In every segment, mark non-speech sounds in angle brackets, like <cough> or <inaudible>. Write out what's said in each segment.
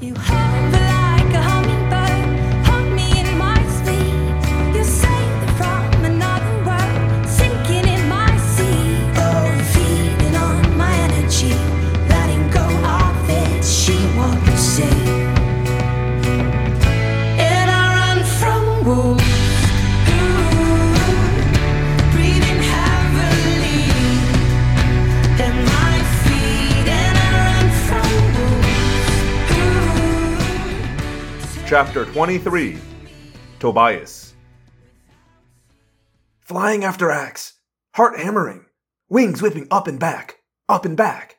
You hover Chapter 23 Tobias. Flying after Ax, heart hammering, wings whipping up and back, up and back,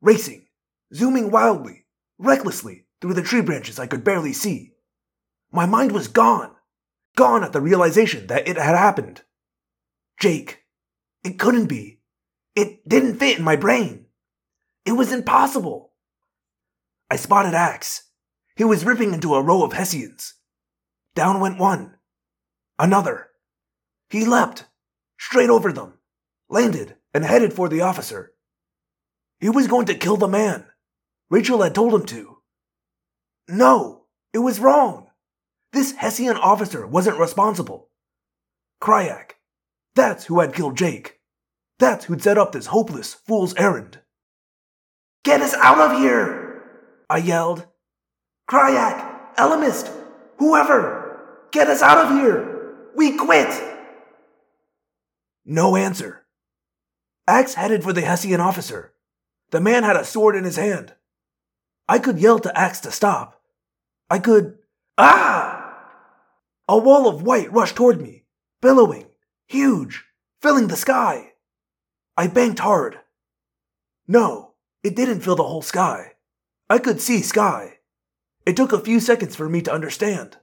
racing, zooming wildly, recklessly through the tree branches I could barely see. My mind was gone, gone at the realization that it had happened. Jake. It couldn't be. It didn't fit in my brain. It was impossible. I spotted Ax. He was ripping into a row of Hessians. Down went one. Another. He leapt, straight over them, landed, and headed for the officer. He was going to kill the man. Rachel had told him to. No, it was wrong. This Hessian officer wasn't responsible. Crayak. That's who had killed Jake. That's who'd set up this hopeless fool's errand. Get us out of here! I yelled. Crayak, Ellimist, whoever, get us out of here! We quit! No answer. Ax headed for the Hessian officer. The man had a sword in his hand. I could yell to Ax to stop. I could. Ah! A wall of white rushed toward me, billowing, huge, filling the sky. I banked hard. No, it didn't fill the whole sky. I could see sky. It took a few seconds for me to understand.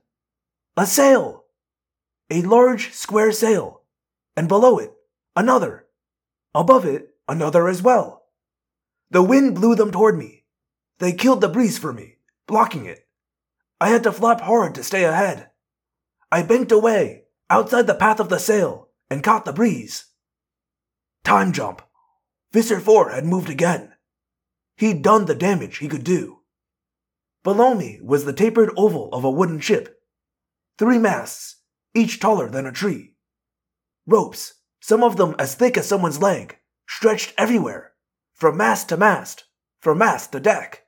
A sail! A large square sail, and below it, another. Above it, another as well. The wind blew them toward me. They killed the breeze for me, blocking it. I had to flap hard to stay ahead. I banked away, outside the path of the sail, and caught the breeze. Time jump. Visser 4 had moved again. He'd done the damage he could do. Below me was the tapered oval of a wooden ship. Three masts, each taller than a tree. Ropes, some of them as thick as someone's leg, stretched everywhere, from mast to mast, from mast to deck.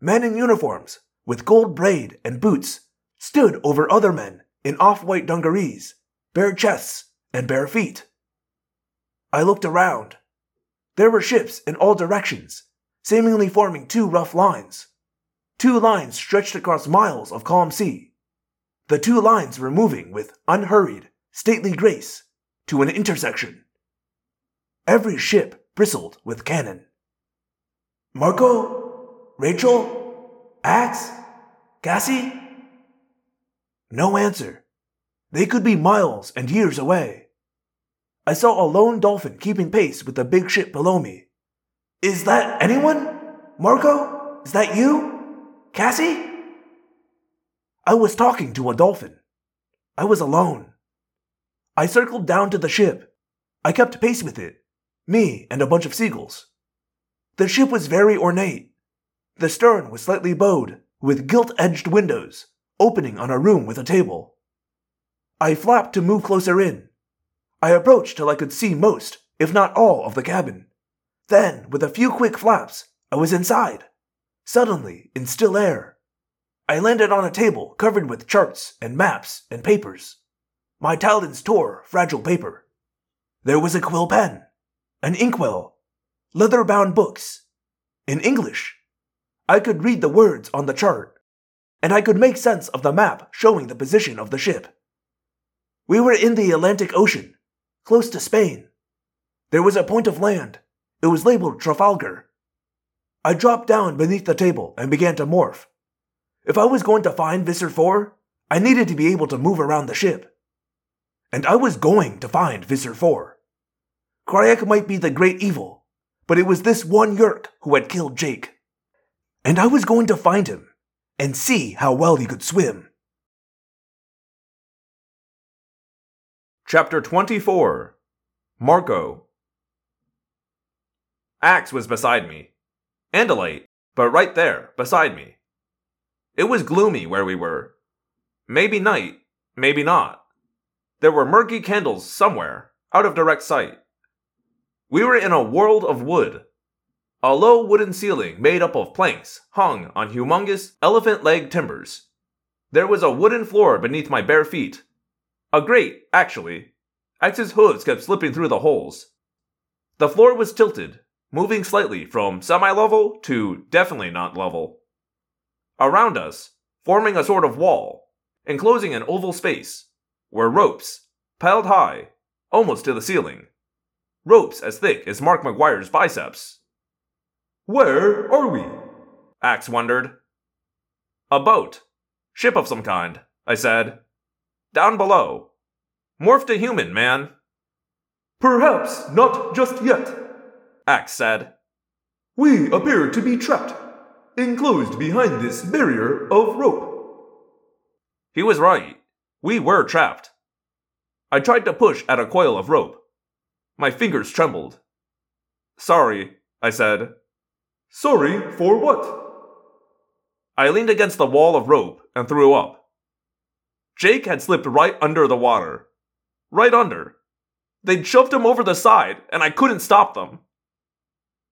Men in uniforms, with gold braid and boots, stood over other men in off white dungarees, bare chests, and bare feet. I looked around. There were ships in all directions, seemingly forming two rough lines. Two lines stretched across miles of calm sea. The two lines were moving with unhurried, stately grace to an intersection. Every ship bristled with cannon. Marco? Rachel? Ax? Cassie? No answer. They could be miles and years away. I saw a lone dolphin keeping pace with the big ship below me. Is that anyone? Marco? Is that you? Cassie? I was talking to a dolphin. I was alone. I circled down to the ship. I kept pace with it, me and a bunch of seagulls. The ship was very ornate. The stern was slightly bowed, with gilt edged windows, opening on a room with a table. I flapped to move closer in. I approached till I could see most, if not all, of the cabin. Then, with a few quick flaps, I was inside. Suddenly, in still air. I landed on a table covered with charts and maps and papers. My talons tore fragile paper. There was a quill pen, an inkwell, leather bound books. In English. I could read the words on the chart, and I could make sense of the map showing the position of the ship. We were in the Atlantic Ocean, close to Spain. There was a point of land. It was labeled Trafalgar. I dropped down beneath the table and began to morph. If I was going to find Visser 4, I needed to be able to move around the ship. And I was going to find Visser 4. Crayak might be the great evil, but it was this one Yeerk who had killed Jake. And I was going to find him and see how well he could swim. Chapter 24 Marco. Ax was beside me. And a light, but right there, beside me. It was gloomy where we were. Maybe night, maybe not. There were murky candles somewhere, out of direct sight. We were in a world of wood. A low wooden ceiling made up of planks hung on humongous elephant leg timbers. There was a wooden floor beneath my bare feet. A grate, actually. Ax's hooves kept slipping through the holes. The floor was tilted, moving slightly from semi level to definitely not level. Around us, forming a sort of wall, enclosing an oval space, were ropes, piled high, almost to the ceiling. Ropes as thick as Mark McGwire's biceps. Where are we? Ax wondered. A boat. Ship of some kind, I said. Down below. Morph to human, man. Perhaps not just yet. Ax said. We appear to be trapped, enclosed behind this barrier of rope. He was right. We were trapped. I tried to push at a coil of rope. My fingers trembled. Sorry, I said. Sorry for what? I leaned against the wall of rope and threw up. Jake had slipped right under the water. Right under. They'd shoved him over the side, and I couldn't stop them.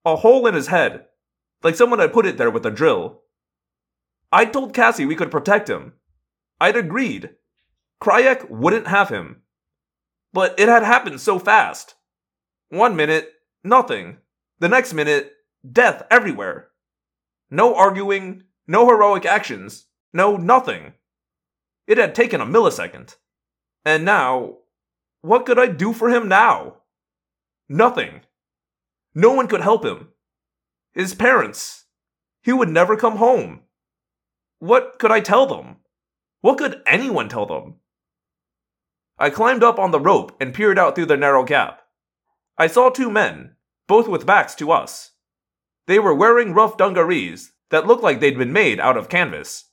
A hole in his head, like someone had put it there with a drill. I'd told Cassie we could protect him. I'd agreed. Crayak wouldn't have him. But it had happened so fast. One minute, nothing. The next minute, death everywhere. No arguing, no heroic actions, no nothing. It had taken a millisecond. And now, what could I do for him now? Nothing. No one could help him. His parents. He would never come home. What could I tell them? What could anyone tell them? I climbed up on the rope and peered out through the narrow gap. I saw two men, both with backs to us. They were wearing rough dungarees that looked like they'd been made out of canvas,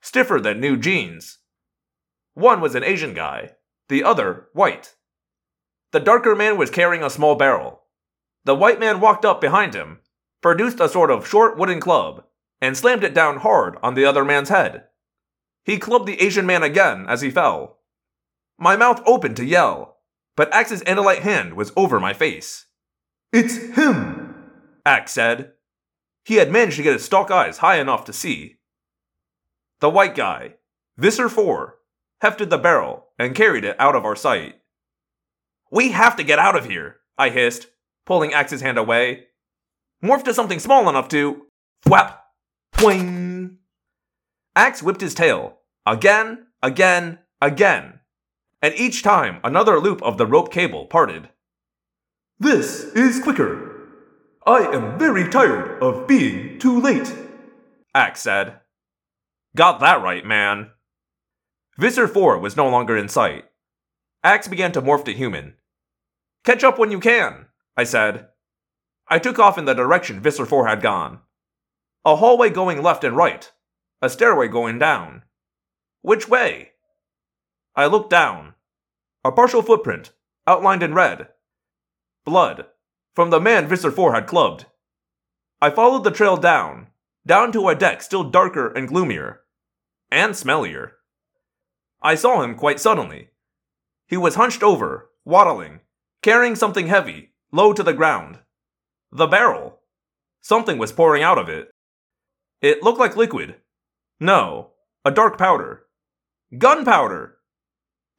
stiffer than new jeans. One was an Asian guy, the other white. The darker man was carrying a small barrel. The white man walked up behind him, produced a sort of short wooden club, and slammed it down hard on the other man's head. He clubbed the Asian man again as he fell. My mouth opened to yell, but Ax's Andalite hand was over my face. It's him! Ax said. He had managed to get his stalk eyes high enough to see. The white guy, Visser 4, hefted the barrel and carried it out of our sight. We have to get out of here, I hissed, pulling Ax's hand away. Morph to something small enough to. Thwap! Twing! Ax whipped his tail. Again, again, again. And each time another loop of the rope cable parted. This is quicker. I am very tired of being too late. Ax said. Got that right, man. Visser 4 was no longer in sight. Ax began to morph to human. Catch up when you can, I said. I took off in the direction Visser 4 had gone. A hallway going left and right, a stairway going down. Which way? I looked down. A partial footprint, outlined in red. Blood, from the man Visser 4 had clubbed. I followed the trail down, down to a deck still darker and gloomier. And smellier. I saw him quite suddenly. He was hunched over, waddling, carrying something heavy, low to the ground. The barrel. Something was pouring out of it. It looked like liquid. No, a dark powder. Gunpowder!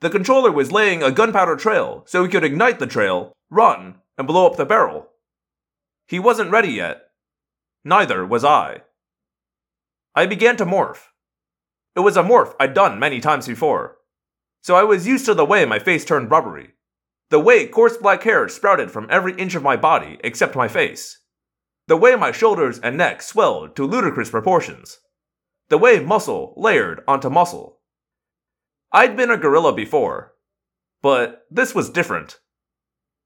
The controller was laying a gunpowder trail so he could ignite the trail, run, and blow up the barrel. He wasn't ready yet. Neither was I. I began to morph. It was a morph I'd done many times before, so I was used to the way my face turned rubbery, the way coarse black hair sprouted from every inch of my body except my face, the way my shoulders and neck swelled to ludicrous proportions, the way muscle layered onto muscle. I'd been a gorilla before, but this was different.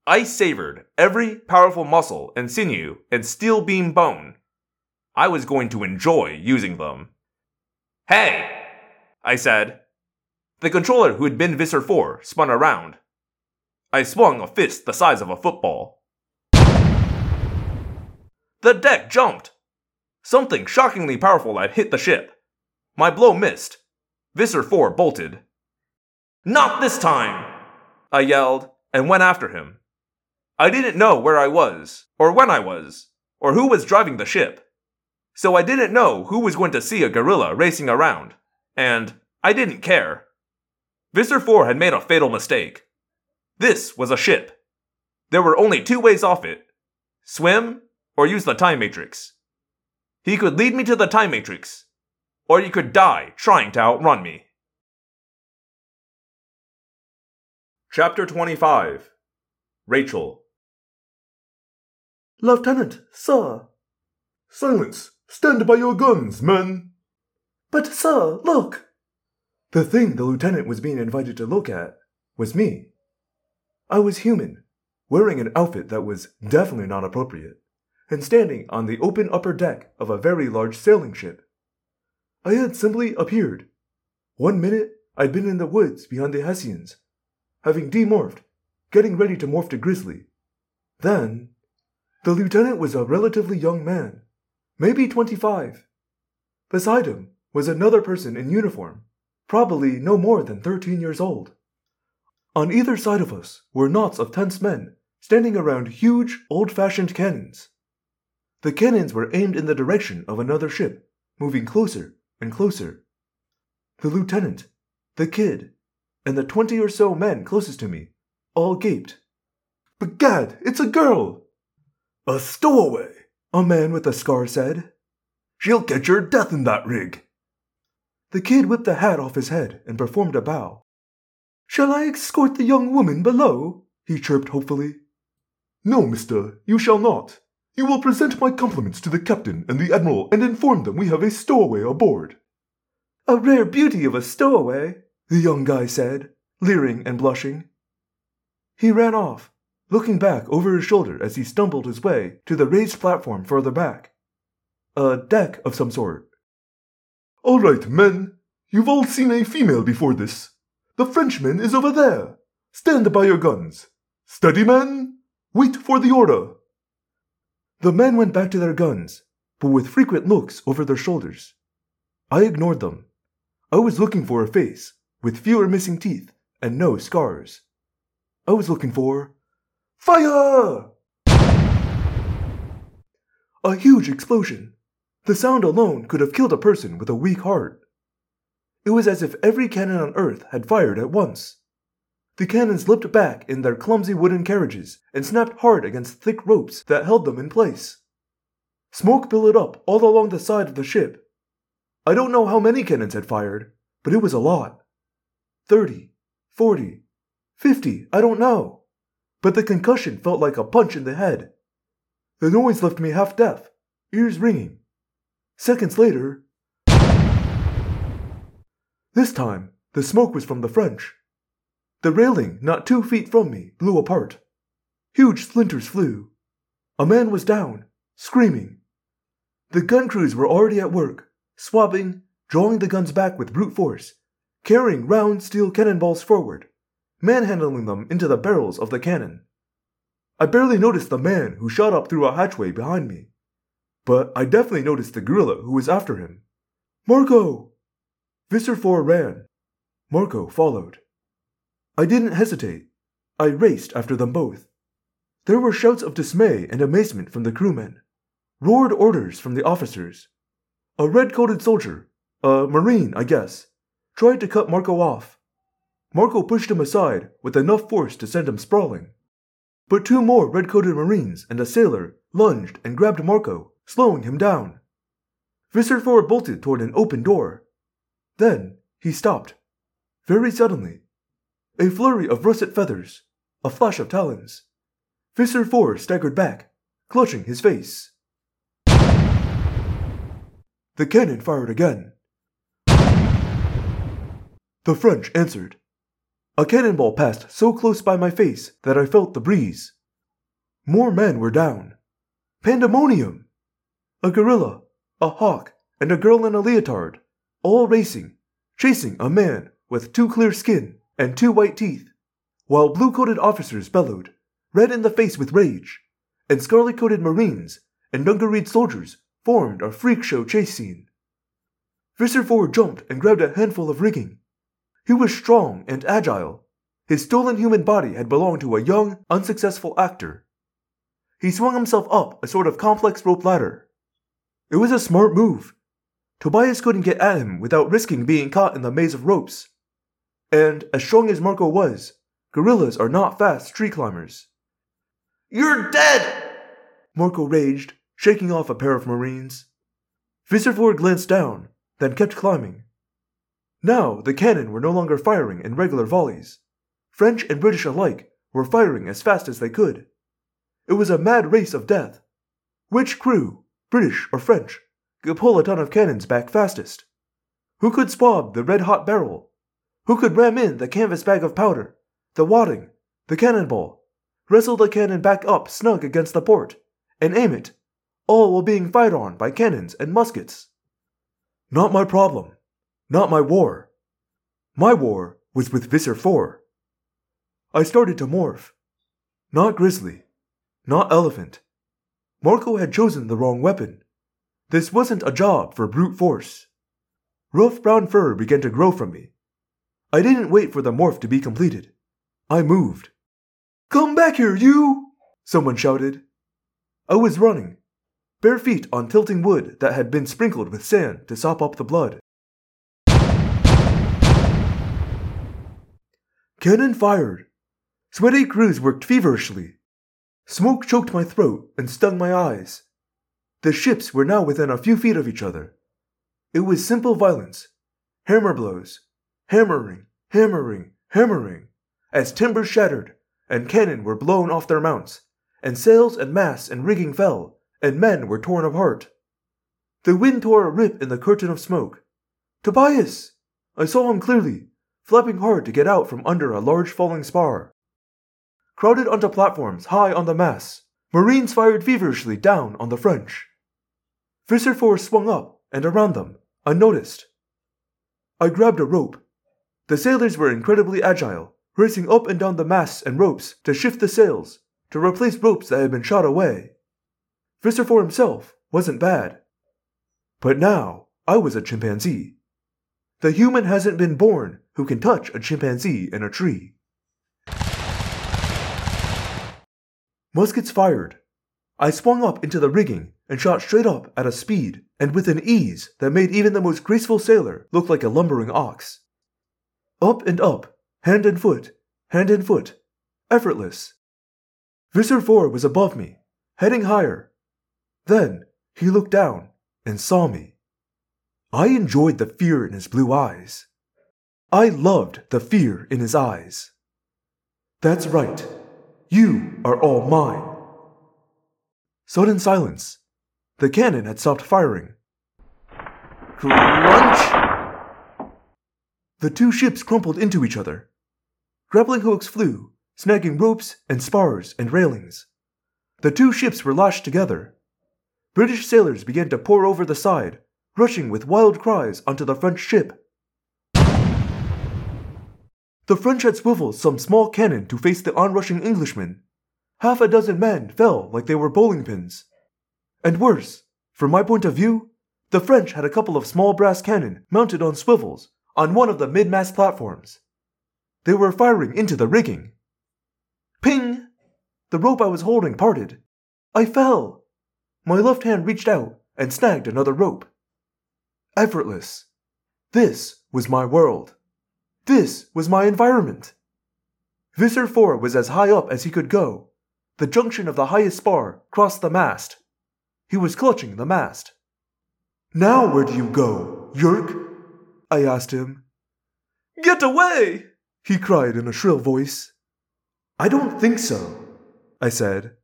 I savored every powerful muscle and sinew and steel beam bone. I was going to enjoy using them. Hey! I said. The controller who had been Visser 4 spun around. I swung a fist the size of a football. The deck jumped! Something shockingly powerful had hit the ship. My blow missed. Visser 4 bolted. Not this time! I yelled and went after him. I didn't know where I was, or when I was, or who was driving the ship. So I didn't know who was going to see a gorilla racing around, and I didn't care. Visser 4 had made a fatal mistake. This was a ship. There were only two ways off it swim or use the time matrix. He could lead me to the time matrix, or he could die trying to outrun me. Chapter 25 Rachel. Lieutenant, sir. Silence! Stand by your guns, men! But, sir, look! The thing the lieutenant was being invited to look at was me. I was human, wearing an outfit that was definitely not appropriate, and standing on the open upper deck of a very large sailing ship. I had simply appeared. One minute, I'd been in the woods behind the Hessians, having demorphed, getting ready to morph to Grizzly. Then, the lieutenant was a relatively young man, maybe 25. Beside him was another person in uniform, probably no more than 13 years old. On either side of us were knots of tense men standing around huge, old fashioned cannons. The cannons were aimed in the direction of another ship, moving closer and closer. The lieutenant, the kid, and the twenty or so men closest to me all gaped. Begad, it's a girl! A stowaway! A man with a scar said. She'll get her death in that rig! The kid whipped the hat off his head and performed a bow. Shall I escort the young woman below? he chirped hopefully. No, mister, you shall not. You will present my compliments to the captain and the admiral and inform them we have a stowaway aboard. A rare beauty of a stowaway, the young guy said, leering and blushing. He ran off, looking back over his shoulder as he stumbled his way to the raised platform further back. A deck of some sort. All right, men. You've all seen a female before this. The Frenchman is over there. Stand by your guns. Steady, men. Wait for the order. The men went back to their guns, but with frequent looks over their shoulders. I ignored them. I was looking for a face with fewer missing teeth and no scars. I was looking for fire! A huge explosion. The sound alone could have killed a person with a weak heart. It was as if every cannon on Earth had fired at once. The cannons leaped back in their clumsy wooden carriages and snapped hard against thick ropes that held them in place. Smoke billowed up all along the side of the ship. I don't know how many cannons had fired, but it was a lot. Thirty, forty, fifty, I don't know. But the concussion felt like a punch in the head. The noise left me half deaf, ears ringing. Seconds later, this time the smoke was from the French. The railing, not two feet from me, blew apart. Huge splinters flew. A man was down, screaming. The gun crews were already at work, swabbing, drawing the guns back with brute force, carrying round steel cannonballs forward, manhandling them into the barrels of the cannon. I barely noticed the man who shot up through a hatchway behind me, but I definitely noticed the gorilla who was after him. Marco! Visser ran. Marco followed. I didn't hesitate. I raced after them both. There were shouts of dismay and amazement from the crewmen, roared orders from the officers. A red coated soldier, a marine, I guess, tried to cut Marco off. Marco pushed him aside with enough force to send him sprawling. But two more red coated marines and a sailor lunged and grabbed Marco, slowing him down. Visser bolted toward an open door. Then he stopped. Very suddenly, a flurry of russet feathers, a flash of talons. Visser 4 staggered back, clutching his face. The cannon fired again. The French answered. A cannonball passed so close by my face that I felt the breeze. More men were down. Pandemonium! A gorilla, a hawk, and a girl in a leotard, all racing, chasing a man with too clear skin and two white teeth, while blue coated officers bellowed, red in the face with rage, and scarlet coated marines and dungareed soldiers formed a freak show chase scene. Visser 4 jumped and grabbed a handful of rigging. He was strong and agile. His stolen human body had belonged to a young, unsuccessful actor. He swung himself up a sort of complex rope ladder. It was a smart move. Tobias couldn't get at him without risking being caught in the maze of ropes. And, as strong as Marco was, gorillas are not fast tree climbers. You're dead! Marco raged, shaking off a pair of Marines. Visser 4 glanced down, then kept climbing. Now the cannon were no longer firing in regular volleys. French and British alike were firing as fast as they could. It was a mad race of death. Which crew, British or French, could pull a ton of cannons back fastest? Who could swab the red hot barrel? Who could ram in the canvas bag of powder, the wadding, the cannonball, wrestle the cannon back up snug against the port, and aim it, all while being fired on by cannons and muskets? Not my problem. Not my war. My war was with Visser 4. I started to morph. Not grizzly. Not elephant. Marco had chosen the wrong weapon. This wasn't a job for brute force. Rough brown fur began to grow from me. I didn't wait for the morph to be completed. I moved. Come back here, you! Someone shouted. I was running, bare feet on tilting wood that had been sprinkled with sand to sop up the blood. Cannon fired. Sweaty crews worked feverishly. Smoke choked my throat and stung my eyes. The ships were now within a few feet of each other. It was simple violence. Hammer blows. Hammering, hammering, hammering, as timbers shattered, and cannon were blown off their mounts, and sails and masts and rigging fell, and men were torn apart. The wind tore a rip in the curtain of smoke. Tobias! I saw him clearly, flapping hard to get out from under a large falling spar. Crowded onto platforms high on the masts, Marines fired feverishly down on the French. Visser 4 swung up and around them, unnoticed. I grabbed a rope. The sailors were incredibly agile, racing up and down the masts and ropes to shift the sails, to replace ropes that had been shot away. Visser 4 himself wasn't bad. But now I was a chimpanzee. The human hasn't been born who can touch a chimpanzee in a tree. Muskets fired. I swung up into the rigging and shot straight up at a speed and with an ease that made even the most graceful sailor look like a lumbering ox. Up and up, hand and foot, hand and foot, effortless. Visser 4 was above me, heading higher. Then he looked down and saw me. I enjoyed the fear in his blue eyes. I loved the fear in his eyes. That's right. You are all mine. Sudden silence. The cannon had stopped firing. Crunch! The two ships crumpled into each other. Grappling hooks flew, snagging ropes and spars and railings. The two ships were lashed together. British sailors began to pour over the side, rushing with wild cries onto the French ship. The French had swiveled some small cannon to face the onrushing Englishmen. Half a dozen men fell like they were bowling pins. And worse, from my point of view, the French had a couple of small brass cannon mounted on swivels on one of the mid mast platforms. They were firing into the rigging. Ping! The rope I was holding parted. I fell. My left hand reached out and snagged another rope. Effortless. This was my world. This was my environment. Visser 4 was as high up as he could go. The junction of the highest spar crossed the mast. He was clutching the mast. Now where do you go, Yeerk? I asked him. Get away! he cried in a shrill voice. I don't think so, I said.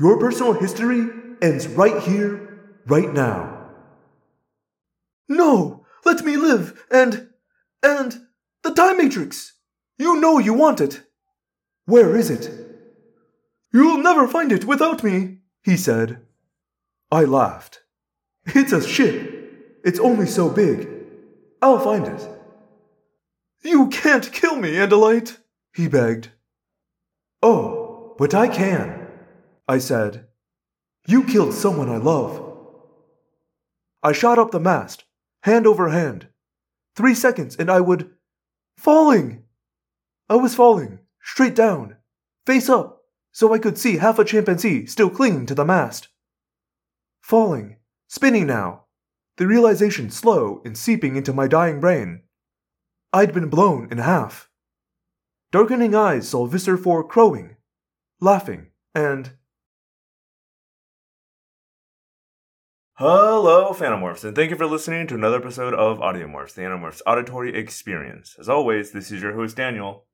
Your personal history ends right here, right now. No! Let me live, and. and. the Time Matrix! You know you want it! Where is it? You'll never find it without me, he said. I laughed. It's a ship. It's only so big. I'll find it. You can't kill me, Andalite, he begged. Oh, but I can, I said. You killed someone I love. I shot up the mast, hand over hand. Three seconds, and I would. Falling! I was falling, straight down, face up, so I could see half a chimpanzee still clinging to the mast. Falling, spinning now, the realization slow and seeping into my dying brain. I'd been blown in half. Darkening eyes saw Visser 4 crowing, laughing, and. Hello, Phantomorphs, and thank you for listening to another episode of Audiomorphs, the Animorphs auditory experience. As always, this is your host, Daniel.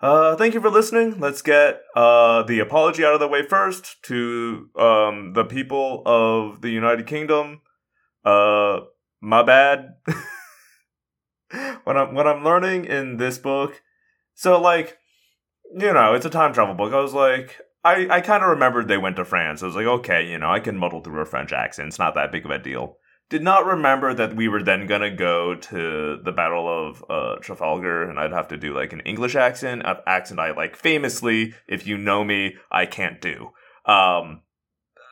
Uh, thank you for listening. Let's get uh, the apology out of the way first to um, the people of the United Kingdom. Uh, my bad. <laughs> what I'm what I'm learning in this book, so like, you know, it's a time travel book. I was like, I, I kind of remembered they went to France. I was like, okay, you know, I can muddle through a French accent. It's not that big of a deal. Did not remember that we were then gonna go to the Battle of uh, Trafalgar, and I'd have to do like an English accent, an accent I like famously, if you know me, I can't do. Um,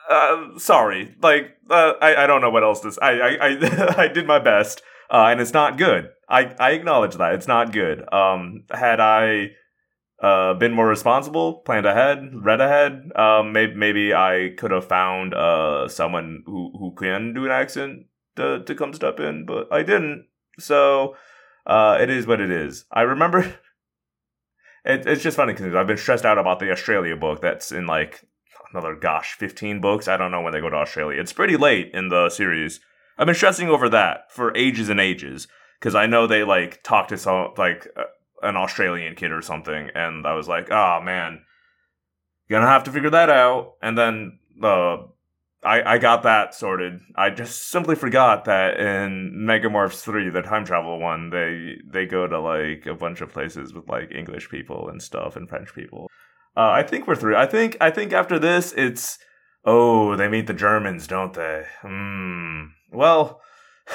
uh, sorry, like uh, I I don't know what else to. I I I, <laughs> I did my best, uh, and it's not good. I I acknowledge that it's not good. Um, had I uh, been more responsible, planned ahead, read ahead. Um, maybe maybe I could have found uh someone who who can do an accent to to come step in, but I didn't. So uh, it is what it is. I remember. <laughs> It, it's just funny because I've been stressed out about the Australia book that's in like another gosh 15 books. I don't know when they go to Australia. It's pretty late in the series. I've been stressing over that for ages and ages because I know they like talk to some like uh, an Australian kid or something, and I was like, oh man, gonna have to figure that out. And then uh, I I got that sorted. I just simply forgot that in Megamorphs three, the time travel one, they they go to like a bunch of places with like English people and stuff and French people. Uh, I think we're through. I think I think after this, it's oh they meet the Germans, don't they? Hmm. Well. <laughs>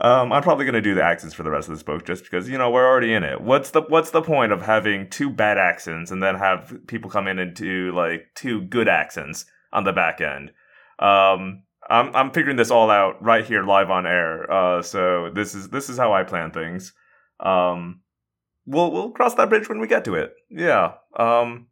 Um, I'm probably gonna do the accents for the rest of this book just because you know we're already in it. What's the What's the point of having two bad accents and then have people come in and do like two good accents on the back end? Um, I'm I'm figuring this all out right here live on air. Uh, so this is this is how I plan things. Um, we'll we'll cross that bridge when we get to it. Yeah. Um,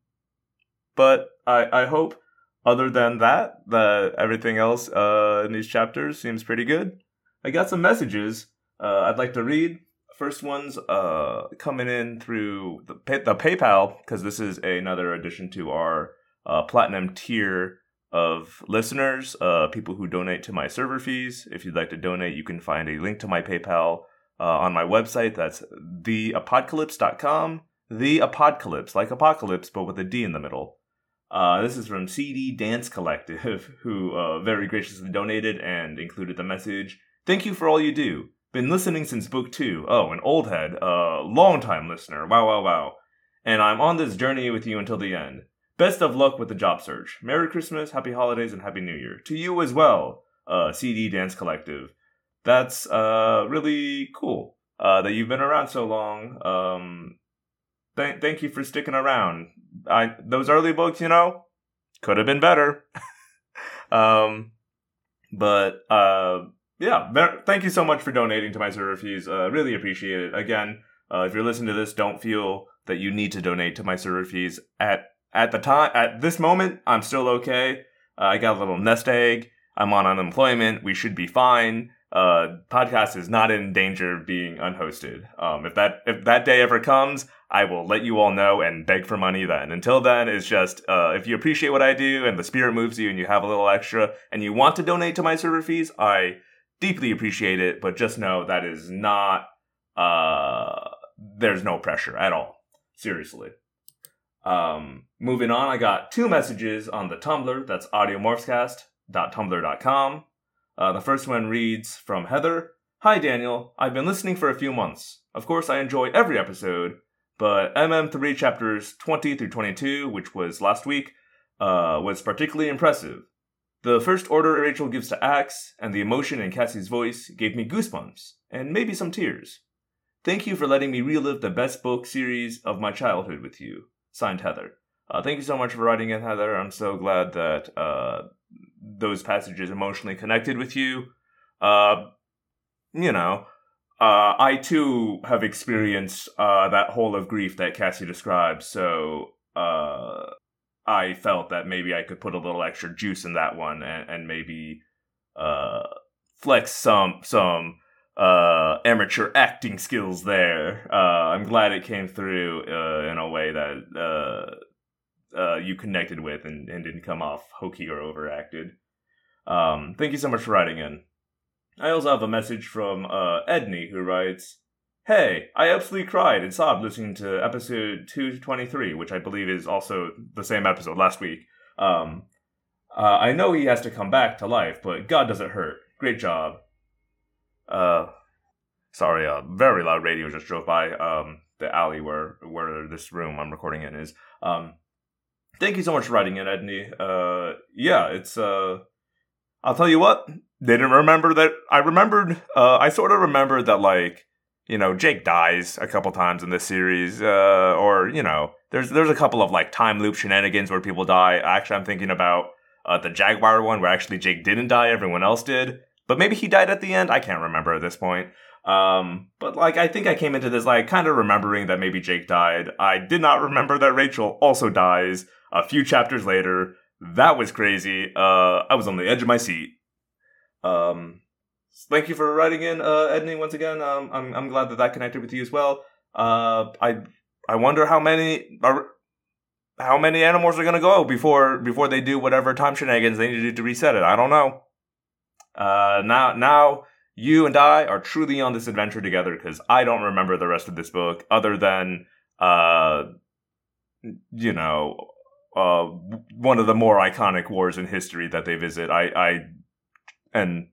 but I I hope other than that that everything else uh in these chapters seems pretty good. I got some messages uh, I'd like to read. First one's uh, coming in through the, pay- the PayPal because this is another addition to our uh, platinum tier of listeners, uh, people who donate to my server fees. If you'd like to donate, you can find a link to my PayPal uh, on my website. That's theapodcalypse.com. The Apodcalypse, like apocalypse, but with a D in the middle. Uh, this is from CD Dance Collective, <laughs> who uh, very graciously donated and included the message. Thank you for all you do. Been listening since book two. Oh, an old head, a long time listener. Wow, wow, wow. And I'm on this journey with you until the end. Best of luck with the job search. Merry Christmas, Happy Holidays, and Happy New Year. To you as well, uh, CD Dance Collective. That's uh, really cool uh, that you've been around so long. Um, th- thank you for sticking around. I those early books, you know, could have been better. <laughs> um, but uh, yeah, ver- thank you so much for donating to my server fees. Uh, really appreciate it. Again, uh, if you're listening to this, don't feel that you need to donate to my server fees at at the time. At this moment, I'm still okay. Uh, I got a little nest egg. I'm on unemployment. We should be fine. Uh, podcast is not in danger of being unhosted. Um, if that if that day ever comes, I will let you all know and beg for money then. Until then, it's just uh, if you appreciate what I do and the spirit moves you and you have a little extra and you want to donate to my server fees, I deeply appreciate it, but just know that is not uh there's no pressure at all. Seriously. Um moving on, I got two messages on the Tumblr, that's audiomorphscast.tumblr.com. Uh, the first one reads from Heather Hi Daniel, I've been listening for a few months. Of course, I enjoy every episode, but MM3 chapters 20 through 22, which was last week, uh, was particularly impressive. The first order Rachel gives to Ax, and the emotion in Cassie's voice gave me goosebumps, and maybe some tears. Thank you for letting me relive the best book series of my childhood with you. Signed, Heather. Uh, thank you so much for writing in, Heather. I'm so glad that uh, those passages emotionally connected with you. Uh, you know, uh, I too have experienced uh, that hole of grief that Cassie described. So uh, I felt that maybe I could put a little extra juice in that one and, and maybe flex some some uh, amateur acting skills there. Uh, I'm glad it came through uh, in a way that uh, uh, you connected with and, and didn't come off hokey or overacted. Um, thank you so much for writing in. I also have a message from uh, Edney who writes, Hey, I absolutely cried and sobbed listening to episode 223, which I believe is also the same episode last week. Um, I know he has to come back to life, but God does it hurt. Great job. Uh, sorry, a very loud radio just drove by um, the alley where where this room I'm recording in is. Um, thank you so much for writing in, Edney. Uh, yeah, it's uh, I'll tell you what, they didn't remember that. I remembered. Uh, I sort of remembered that like you know Jake dies a couple times in this series, uh, or you know there's there's a couple of like time loop shenanigans where people die. Actually, I'm thinking about uh, the Jaguar one where actually Jake didn't die, everyone else did. But maybe he died at the end. I can't remember at this point. Um, but like I think I came into this like kind of remembering that maybe Jake died. I did not remember that Rachel also dies a few chapters later. That was crazy. Uh, I was on the edge of my seat. Um, thank you for writing in, uh, Edney. Once again, um, I'm I'm glad that that connected with you as well. Uh, I I wonder how many are how many animals are gonna go before before they do whatever time shenanigans they need to do to reset it. I don't know. Uh, now now you and I are truly on this adventure together because I don't remember the rest of this book other than uh, you know, uh, one of the more iconic wars in history that they visit. I I and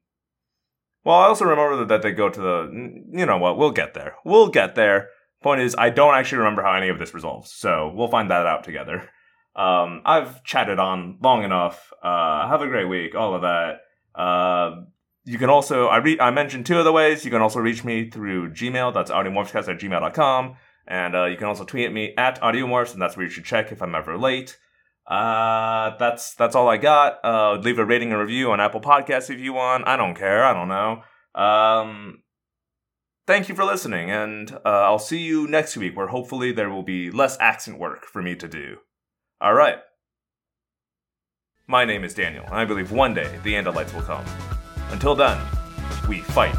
well, I also remember that they go to the. You know what? We'll get there. We'll get there. Point is, I don't actually remember how any of this resolves, so we'll find that out together. Um, I've chatted on long enough. Uh, have a great week. All of that. Uh, you can also I re- I mentioned two other ways. You can also reach me through Gmail. That's audiomorphscast at gmail.com. And uh, you can also tweet at me at audiomorphs, and that's where you should check if I'm ever late. Uh, that's that's all I got. Uh, leave a rating and review on Apple Podcasts if you want. I don't care. I don't know. Um, thank you for listening, and uh, I'll see you next week, where hopefully there will be less accent work for me to do. All right. My name is Daniel, and I believe one day the Andalites will come. Until then, we fight